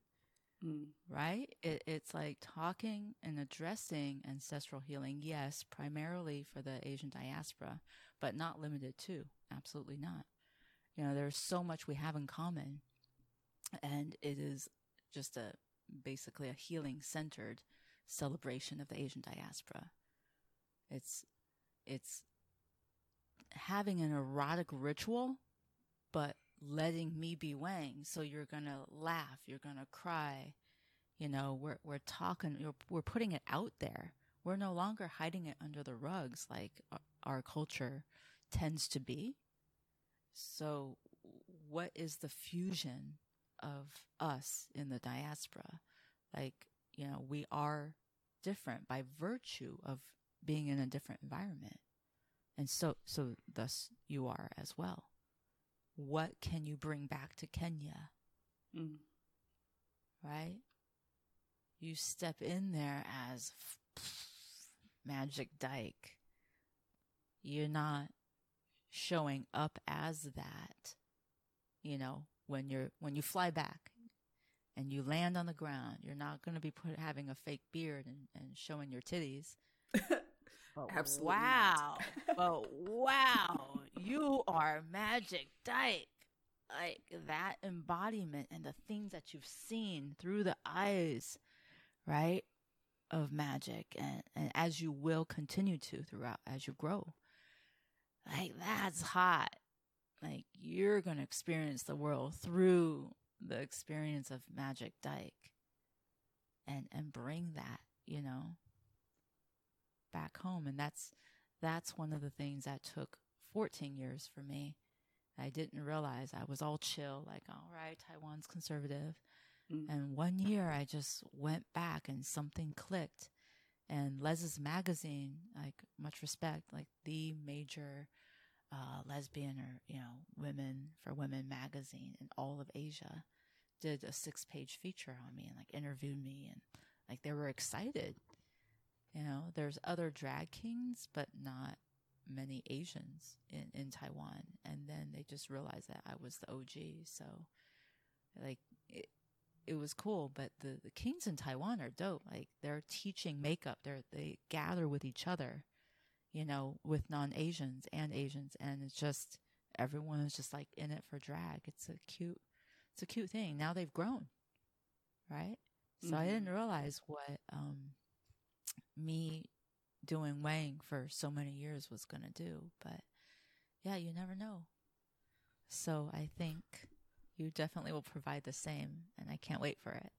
Mm. Right? It, it's like talking and addressing ancestral healing, yes, primarily for the Asian diaspora, but not limited to. Absolutely not. You know, there's so much we have in common, and it is just a basically a healing centered celebration of the Asian diaspora. It's, it's having an erotic ritual, but letting me be Wang. So you're going to laugh. You're going to cry. You know, we're, we're talking, we're putting it out there. We're no longer hiding it under the rugs like our culture tends to be. So what is the fusion of us in the diaspora? Like, you know, we are different by virtue of being in a different environment. And so, so thus you are as well. What can you bring back to Kenya? Mm. Right? You step in there as Magic Dyke. You're not showing up as that, you know, when you're, when you fly back and you land on the ground, you're not going to be put, having a fake beard and, and showing your titties. Absolutely. Wow. but wow, you are Magic Dyke. Like that embodiment and the things that you've seen through the eyes, right? Of magic and, and as you will continue to throughout as you grow. Like that's hot. Like you're going to experience the world through the experience of Magic Dyke and and bring that, you know, back home. And that's that's one of the things that took 14 years for me. I didn't realize I was all chill, like, all right, Taiwan's conservative. Mm. And one year I just went back and something clicked. And Les's magazine, like, much respect, like the major uh, lesbian or, you know, women for women magazine in all of Asia did a six page feature on me and like interviewed me and like they were excited. You know, there's other drag kings, but not many Asians in, in Taiwan. And then they just realized that I was the OG. So like it, it was cool, but the, the kings in Taiwan are dope. Like they're teaching makeup. They're, they gather with each other you know, with non-Asians and Asians. And it's just, everyone is just like in it for drag. It's a cute, it's a cute thing. Now they've grown, right? So mm-hmm. I didn't realize what, um, me doing Wang for so many years was going to do. But yeah, you never know. So I think you definitely will provide the same, and I can't wait for it.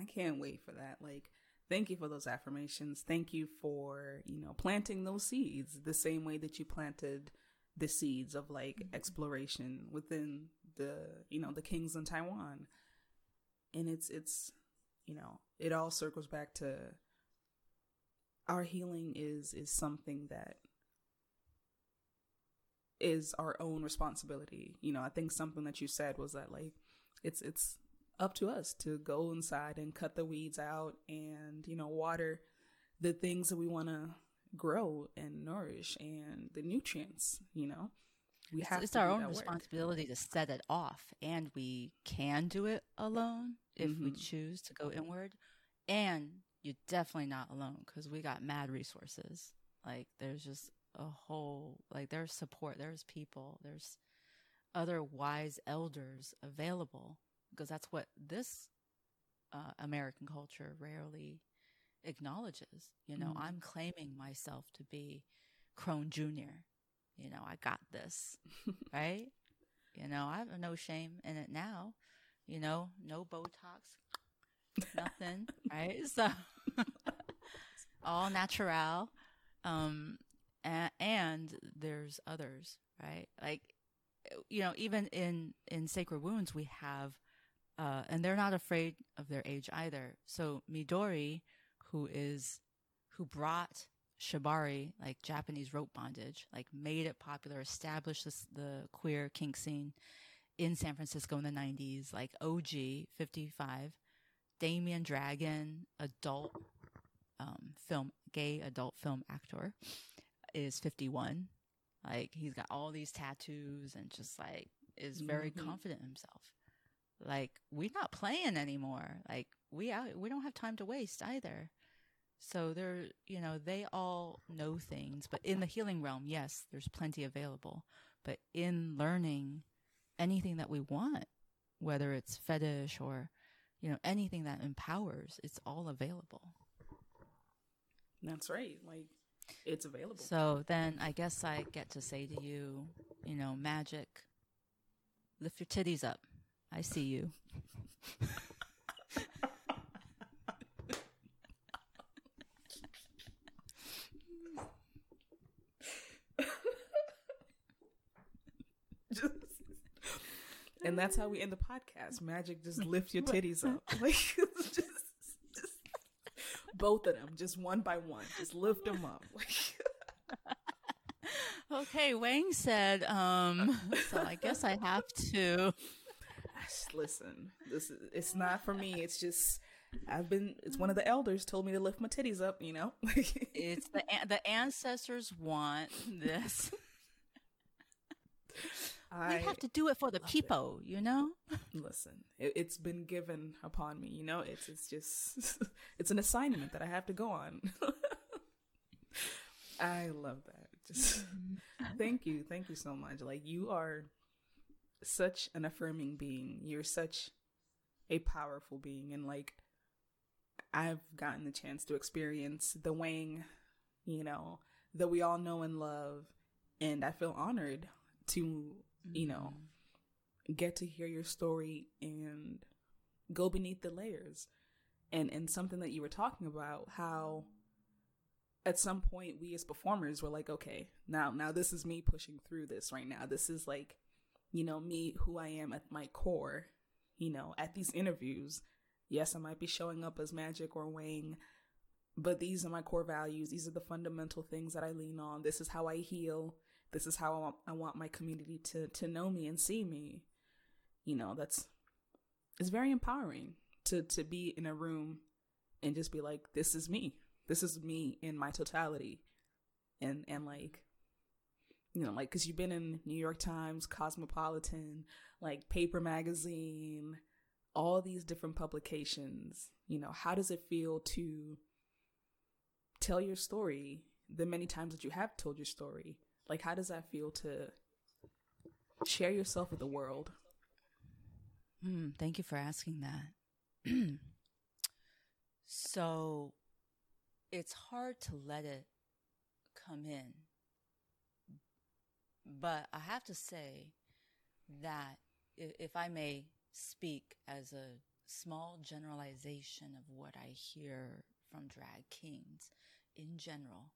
I can't wait for that. Like, thank you for those affirmations. Thank you for, you know, planting those seeds the same way that you planted the seeds of like mm-hmm. exploration within the, you know, the kings in Taiwan. And it's, it's, you know, it all circles back to our healing is, is something that is our own responsibility. You know, I think something that you said was that like, it's, it's up to us to go inside and cut the weeds out and, you know, water the things that we want to grow and nourish and the nutrients, you know. We it's, have it's our own responsibility work. to set it off and we can do it alone if mm-hmm. we choose to go inward and you're definitely not alone because we got mad resources like there's just a whole like there's support there's people there's other wise elders available because that's what this uh, American culture rarely acknowledges. You know, mm. I'm claiming myself to be Crone Jr. You know, I got this, right? You know, I have no shame in it now. You know, no Botox, nothing, right? So all natural. Um, and, and there's others, right? Like, you know, even in in Sacred Wounds, we have uh, and they're not afraid of their age either. So Midori, who is, who brought shibari, like Japanese rope bondage, like made it popular, established this, the queer kink scene in San Francisco in the 90s, like OG 55, Damien Dragon, adult um, film, gay adult film actor, is 51. Like he's got all these tattoos and just like is very mm-hmm. confident in himself. Like we're not playing anymore. Like we out, we don't have time to waste either. So they're, you know, they all know things, but in the healing realm, yes, there's plenty available. But in learning anything that we want, whether it's fetish or, you know, anything that empowers, it's all available. That's right. Like it's available. So then I guess I get to say to you, you know, magic, lift your titties up. I see you. and that's how we end the podcast. Magic, just lift your titties up, like just, just both of them, just one by one, just lift them up. okay, Wang said, um, so I guess I have to listen, this is, it's not for me. It's just I've been. It's one of the elders told me to lift my titties up. You know, it's the the ancestors want this. I we have to do it for the people, it. you know. Listen, it, has been given upon me. You know, it's it's just it's an assignment that I have to go on. I love that. Just thank you, thank you so much. Like you are such an affirming being. You're such a powerful being. And like, I've gotten the chance to experience the Wang, you know, that we all know and love. And I feel honored to, mm-hmm. you know, mm-hmm. get to hear your story and go beneath the layers. And, and something that you were talking about, how at some point we as performers were like, okay, now, now this is me pushing through this right now. This is like, you know, me, who I am at my core, you know, at these interviews. Yes, I might be showing up as Magic or Wang, but these are my core values. These are the fundamental things that I lean on. This is how I heal. This is how I want, I want my community to, to know me and see me. You know, that's, it's very empowering to, to be in a room and just be like, this is me. This is me in my totality. And, and like, you know, like, cause you've been in New York Times, Cosmopolitan, like Paper Magazine, all these different publications. You know, how does it feel to tell your story the many times that you have told your story? Like, how does that feel to share yourself with the world? Mm, thank you for asking that. so, it's hard to let it come in. But I have to say that if I may speak as a small generalization of what I hear from drag kings in general,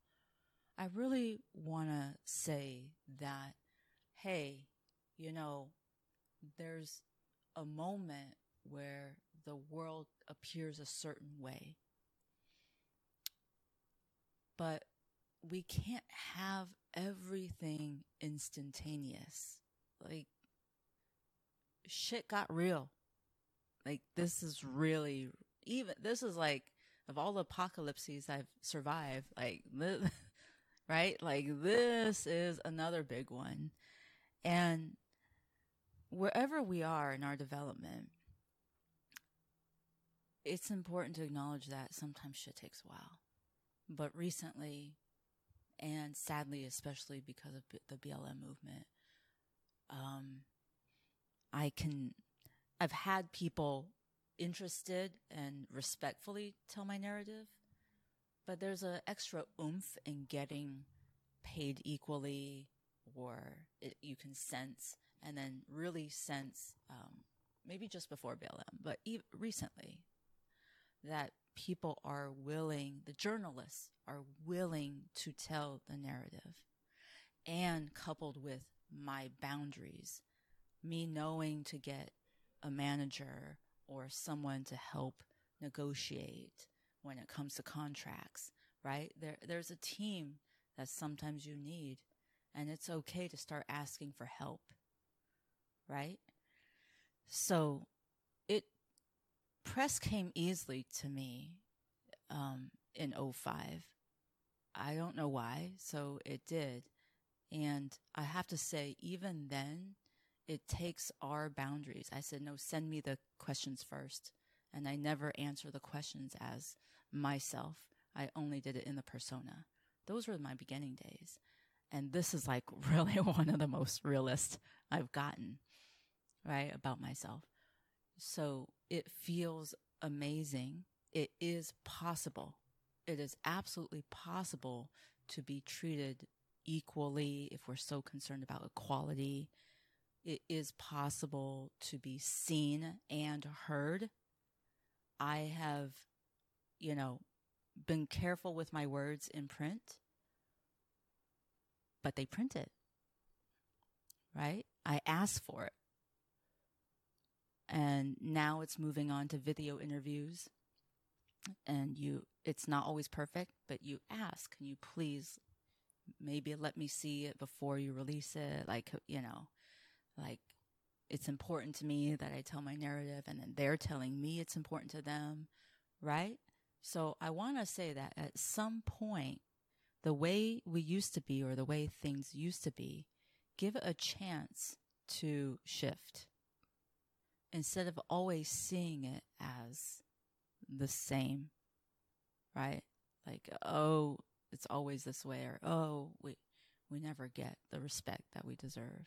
I really want to say that, hey, you know, there's a moment where the world appears a certain way. But we can't have everything instantaneous. Like, shit got real. Like, this is really, even, this is like, of all the apocalypses I've survived, like, right? Like, this is another big one. And wherever we are in our development, it's important to acknowledge that sometimes shit takes a while. But recently, and sadly, especially because of the BLM movement, um, I can, I've had people interested and respectfully tell my narrative, but there's an extra oomph in getting paid equally, or it, you can sense and then really sense, um, maybe just before BLM, but e- recently, that people are willing, the journalists are willing to tell the narrative. And coupled with my boundaries, me knowing to get a manager or someone to help negotiate when it comes to contracts, right? There, there's a team that sometimes you need, and it's okay to start asking for help, right? So it press came easily to me um, in 05. I don't know why, so it did. And I have to say, even then, it takes our boundaries. I said, no, send me the questions first. And I never answer the questions as myself. I only did it in the persona. Those were my beginning days. And this is like really one of the most realist I've gotten, right, about myself. So it feels amazing. It is possible. It is absolutely possible to be treated equally if we're so concerned about equality. It is possible to be seen and heard. I have, you know, been careful with my words in print, but they print it, right? I asked for it. And now it's moving on to video interviews. And you, it's not always perfect, but you ask, can you please maybe let me see it before you release it? Like, you know, like it's important to me that I tell my narrative and then they're telling me it's important to them, right? So I want to say that at some point, the way we used to be or the way things used to be, give it a chance to shift instead of always seeing it as the same, right? Like, oh, it's always this way or oh, we, we never get the respect that we deserve.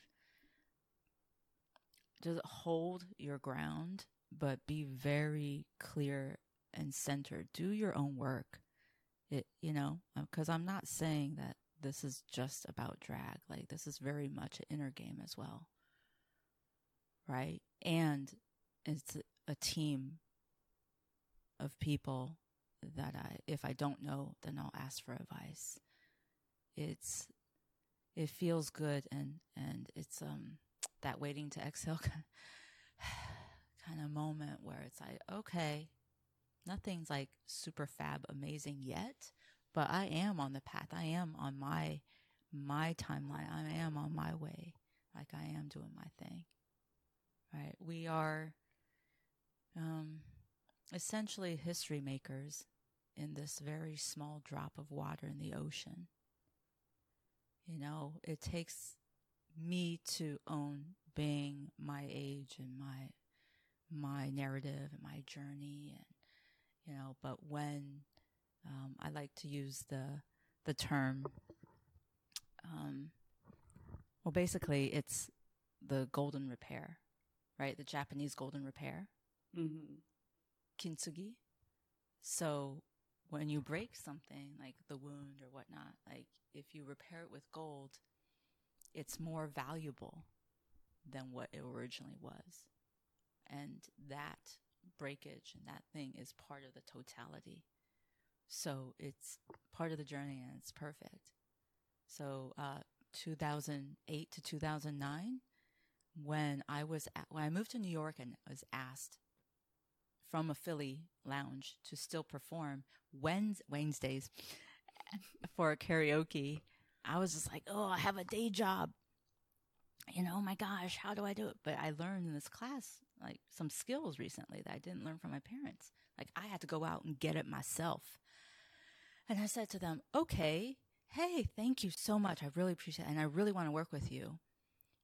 Just hold your ground, but be very clear and centered. Do your own work. It, you know, because uh, I'm not saying that this is just about drag. Like this is very much an inner game as well. Right. And it's a team of people that I, if I don't know, then I'll ask for advice. It's, it feels good and, and it's, um, that waiting to exhale kind of moment where it's like, okay, nothing's like super fab amazing yet, but I am on the path. I am on my my timeline. I am on my way. Like I am doing my thing. Right? We are um essentially history makers in this very small drop of water in the ocean. You know, it takes me to own being my age and my my narrative and my journey and you know, but when um, I like to use the the term, um, well, basically, it's the golden repair, right? The Japanese golden repair, mm-hmm. kintsugi. So when you break something like the wound or whatnot, like if you repair it with gold, it's more valuable than what it originally was. And that breakage and that thing is part of the totality. So it's part of the journey and it's perfect. So, uh, 2008 to 2009, when I was at, when I moved to New York and was asked from a Philly lounge to still perform Wednesdays for karaoke, I was just like, oh, I have a day job. You know, oh my gosh, how do I do it? But I learned in this class like some skills recently that I didn't learn from my parents. Like I had to go out and get it myself. And I said to them, okay, hey, thank you so much. I really appreciate it. And I really want to work with you.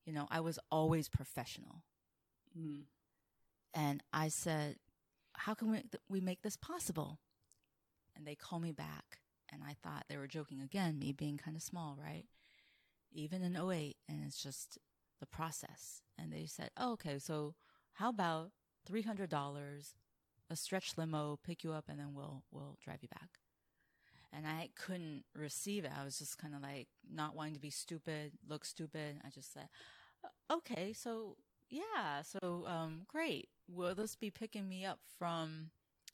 You know, I was always professional. Mm. And I said, how can we, we make this possible? And they call me back. And I thought they were joking again, me being kind of small, right? Even in 08. And it's just the process. And they said, oh, okay, so how about $300, a stretch limo, pick you up, and then we'll, we'll drive you back and I couldn't receive it. I was just kind of like not wanting to be stupid, look stupid. I just said, okay, so yeah, so um, great. Will this be picking me up from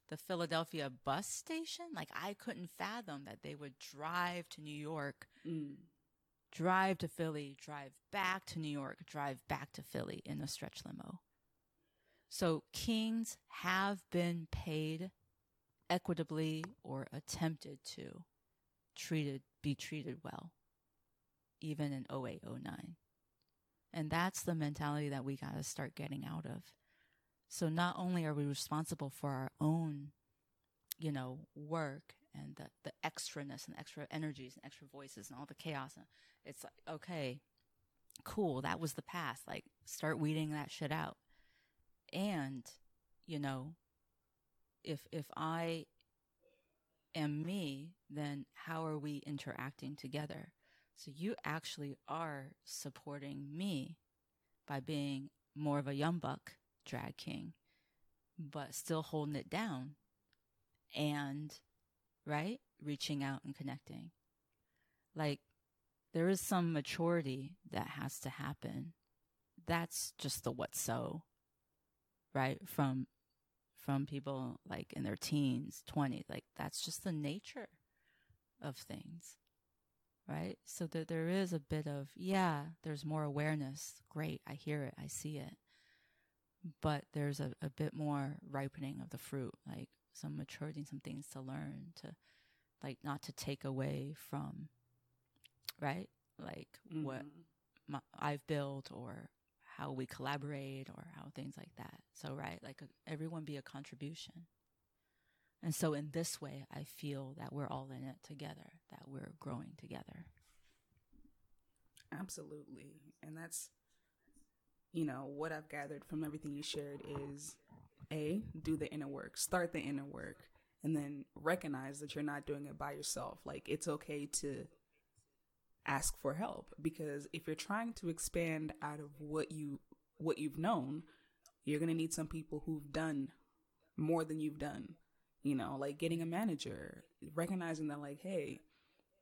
the Philadelphia bus station? Like I couldn't fathom that they would drive to New York, mm. drive to Philly, drive back to New York, drive back to Philly in a stretch limo. So kings have been paid equitably or attempted to treated be treated well even in 0809 and that's the mentality that we got to start getting out of. So not only are we responsible for our own you know work and the, the extraness and extra energies and extra voices and all the chaos it's like okay cool that was the past like start weeding that shit out and you know if if I am me, then how are we interacting together? So you actually are supporting me by being more of a young buck drag king, but still holding it down and right reaching out and connecting. Like there is some maturity that has to happen. That's just the what so, right? From from people like in their teens, 20s. Like that's just the nature of things. Right? So that there is a bit of, yeah, there's more awareness. Great. I hear it. I see it. But there's a, a bit more ripening of the fruit, like some maturity, some things to learn to, like, not to take away from, right? Like mm-hmm. what my, I've built or how we collaborate or how things like that. So, right, like everyone be a contribution. And so, in this way, I feel that we're all in it together, that we're growing together. Absolutely. And that's, you know, what I've gathered from everything you shared is A, do the inner work, start the inner work, and then recognize that you're not doing it by yourself. Like, it's okay to ask for help because if you're trying to expand out of what you what you've known, you're going to need some people who've done more than you've done. You know, like getting a manager, recognizing that like, hey,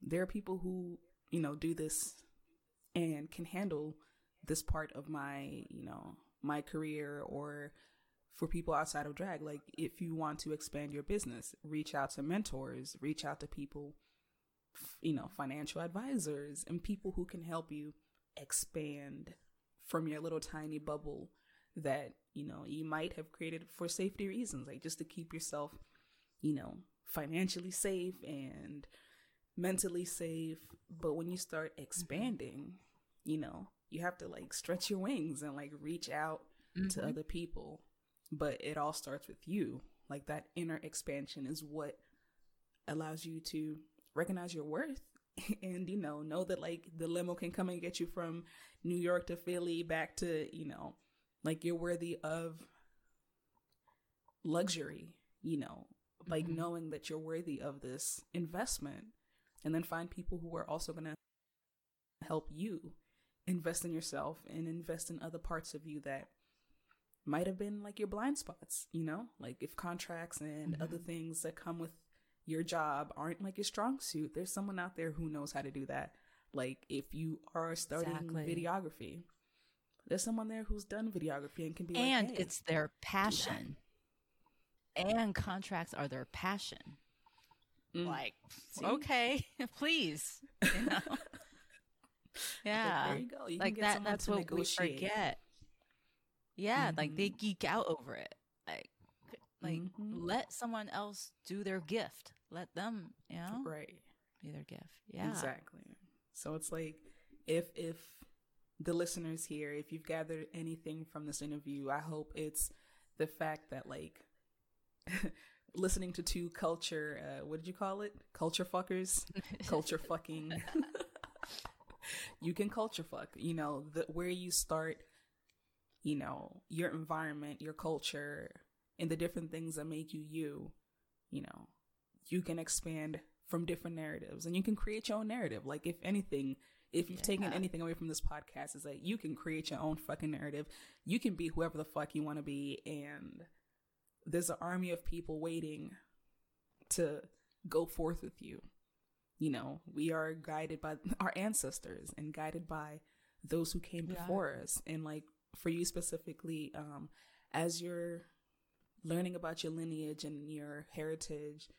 there are people who, you know, do this and can handle this part of my, you know, my career or for people outside of drag. Like, if you want to expand your business, reach out to mentors, reach out to people you know, financial advisors and people who can help you expand from your little tiny bubble that, you know, you might have created for safety reasons, like just to keep yourself, you know, financially safe and mentally safe. But when you start expanding, you know, you have to like stretch your wings and like reach out mm-hmm. to other people. But it all starts with you. Like that inner expansion is what allows you to recognize your worth and you know know that like the limo can come and get you from New York to Philly back to you know like you're worthy of luxury you know like mm-hmm. knowing that you're worthy of this investment and then find people who are also going to help you invest in yourself and invest in other parts of you that might have been like your blind spots you know like if contracts and mm-hmm. other things that come with your job aren't like your strong suit, there's someone out there who knows how to do that. Like if you are starting Exactly. videography, there's someone there who's done videography and can be and like, hey, it's their passion. And contracts are their passion. mm, Like, See? okay, please. You know? like, yeah. there you go. You like that that's what negotiate. we forget yeah like they Mhm. geek out over it like Mhm. let someone else do their gift let them you know Right. be their gift yeah Exactly. So it's like if if the listeners here, if you've gathered anything from this interview, I hope it's the fact that like listening to two culture uh what did you call it? Culture fuckers? culture fucking you can culture fuck, you know, the where you start, you know, your environment, your culture, and the different things that make you you, you know, you can expand from different narratives and you can create your own narrative. Like if anything, if you've taken anything away from this podcast is that you can create your own fucking narrative. You can be whoever the fuck you want to be and there's an army of people waiting to go forth with you. You know, we are guided by our ancestors and guided by those who came are. before us. And like for you specifically, um, as you're learning about your lineage and your heritage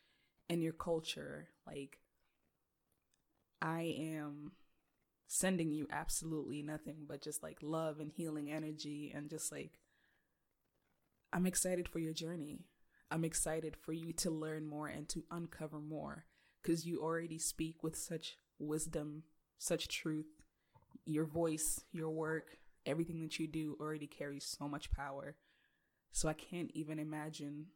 and your culture, like I am sending you absolutely nothing but just like love and healing energy and just like I'm excited for your journey. I'm excited for you to learn more and to uncover more because you already speak with such wisdom, such truth. Your voice, your work, everything that you do already carries so much power. So I can't even imagine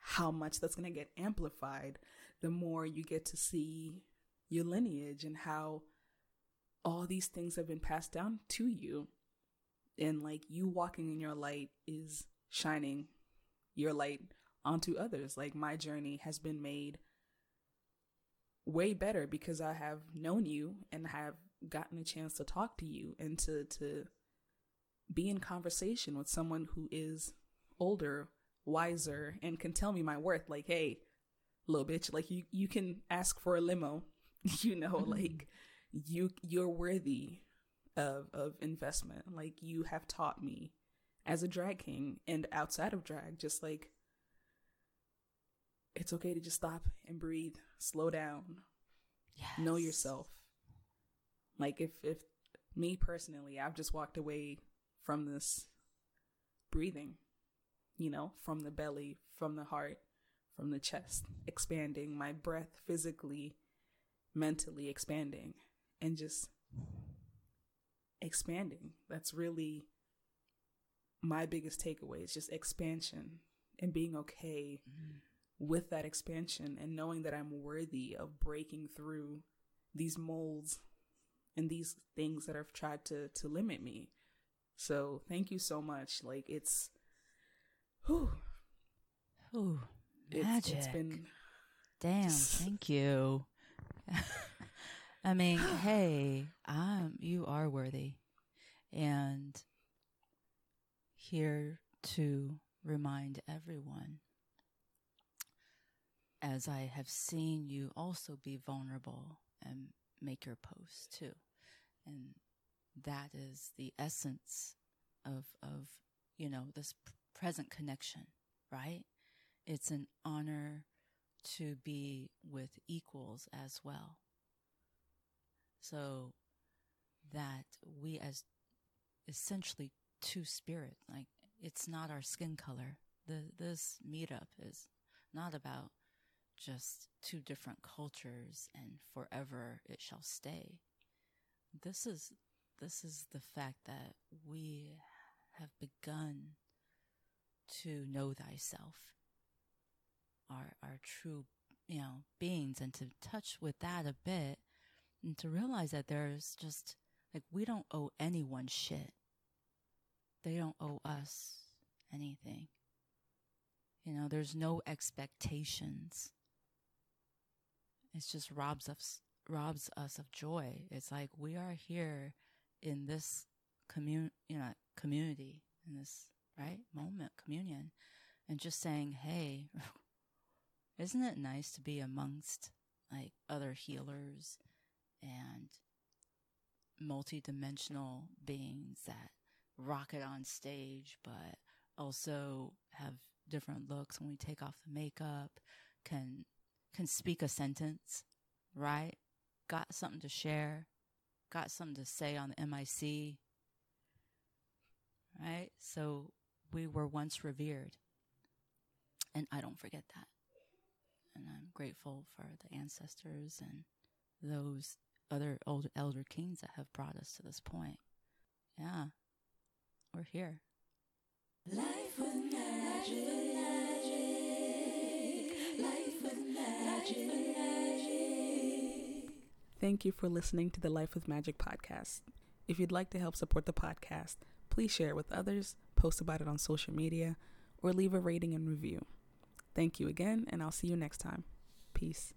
how much that's going to get amplified the more you get to see your lineage and how all these things have been passed down to you. And like you walking in your light is shining your light onto others. Like my journey has been made way better because I have known you and have gotten a chance to talk to you and to to be in conversation with someone who is older, wiser, and can tell me my worth. Like, hey, little bitch, like you you can ask for a limo, you know, mm-hmm. like you you're worthy of of investment. Like you have taught me as a drag king and outside of drag, just like it's okay to just stop and breathe, slow down, know yourself. Like if if me personally, I've just walked away from this breathing, you know, from the belly, from the heart, from the chest, expanding my breath physically, mentally expanding and just expanding. That's really my biggest takeaway is just expansion and being okay mm. with that expansion and knowing that I'm worthy of breaking through these molds and these things that have tried to to limit me. So thank you so much. Like it's whew, Ooh, it's, magic. it's been Damn, just- thank you. I mean, hey, um, you are worthy, and here to remind everyone, as I have seen you also be vulnerable and make your post too, and that is the essence of of you know this present connection, right? It's an honor to be with equals as well. So that we as essentially two spirit, like it's not our skin color. The this meetup is not about just two different cultures and forever it shall stay. This is this is the fact that we have begun to know thyself our our true you know beings and to touch with that a bit and to realize that there's just like we don't owe anyone shit. They don't owe us anything. You know there's no expectations. It just robs us robs us of joy. It's like we are here in this commun you know community in this right moment communion and just saying hey isn't it nice to be amongst like other healers and multidimensional beings that rock it on stage, but also have different looks when we take off the makeup, can can speak a sentence, right? Got something to share, got something to say on the MIC, right? So we were once revered. And I don't forget that. And I'm grateful for the ancestors and those other old elder kings that have brought us to this point. Yeah, we're here. Life with magic. Life with magic. Thank you for listening to the Life with Magic podcast. If you'd like to help support the podcast, please share it with others, post about it on social media, or leave a rating and review. Thank you again, and I'll see you next time. Peace.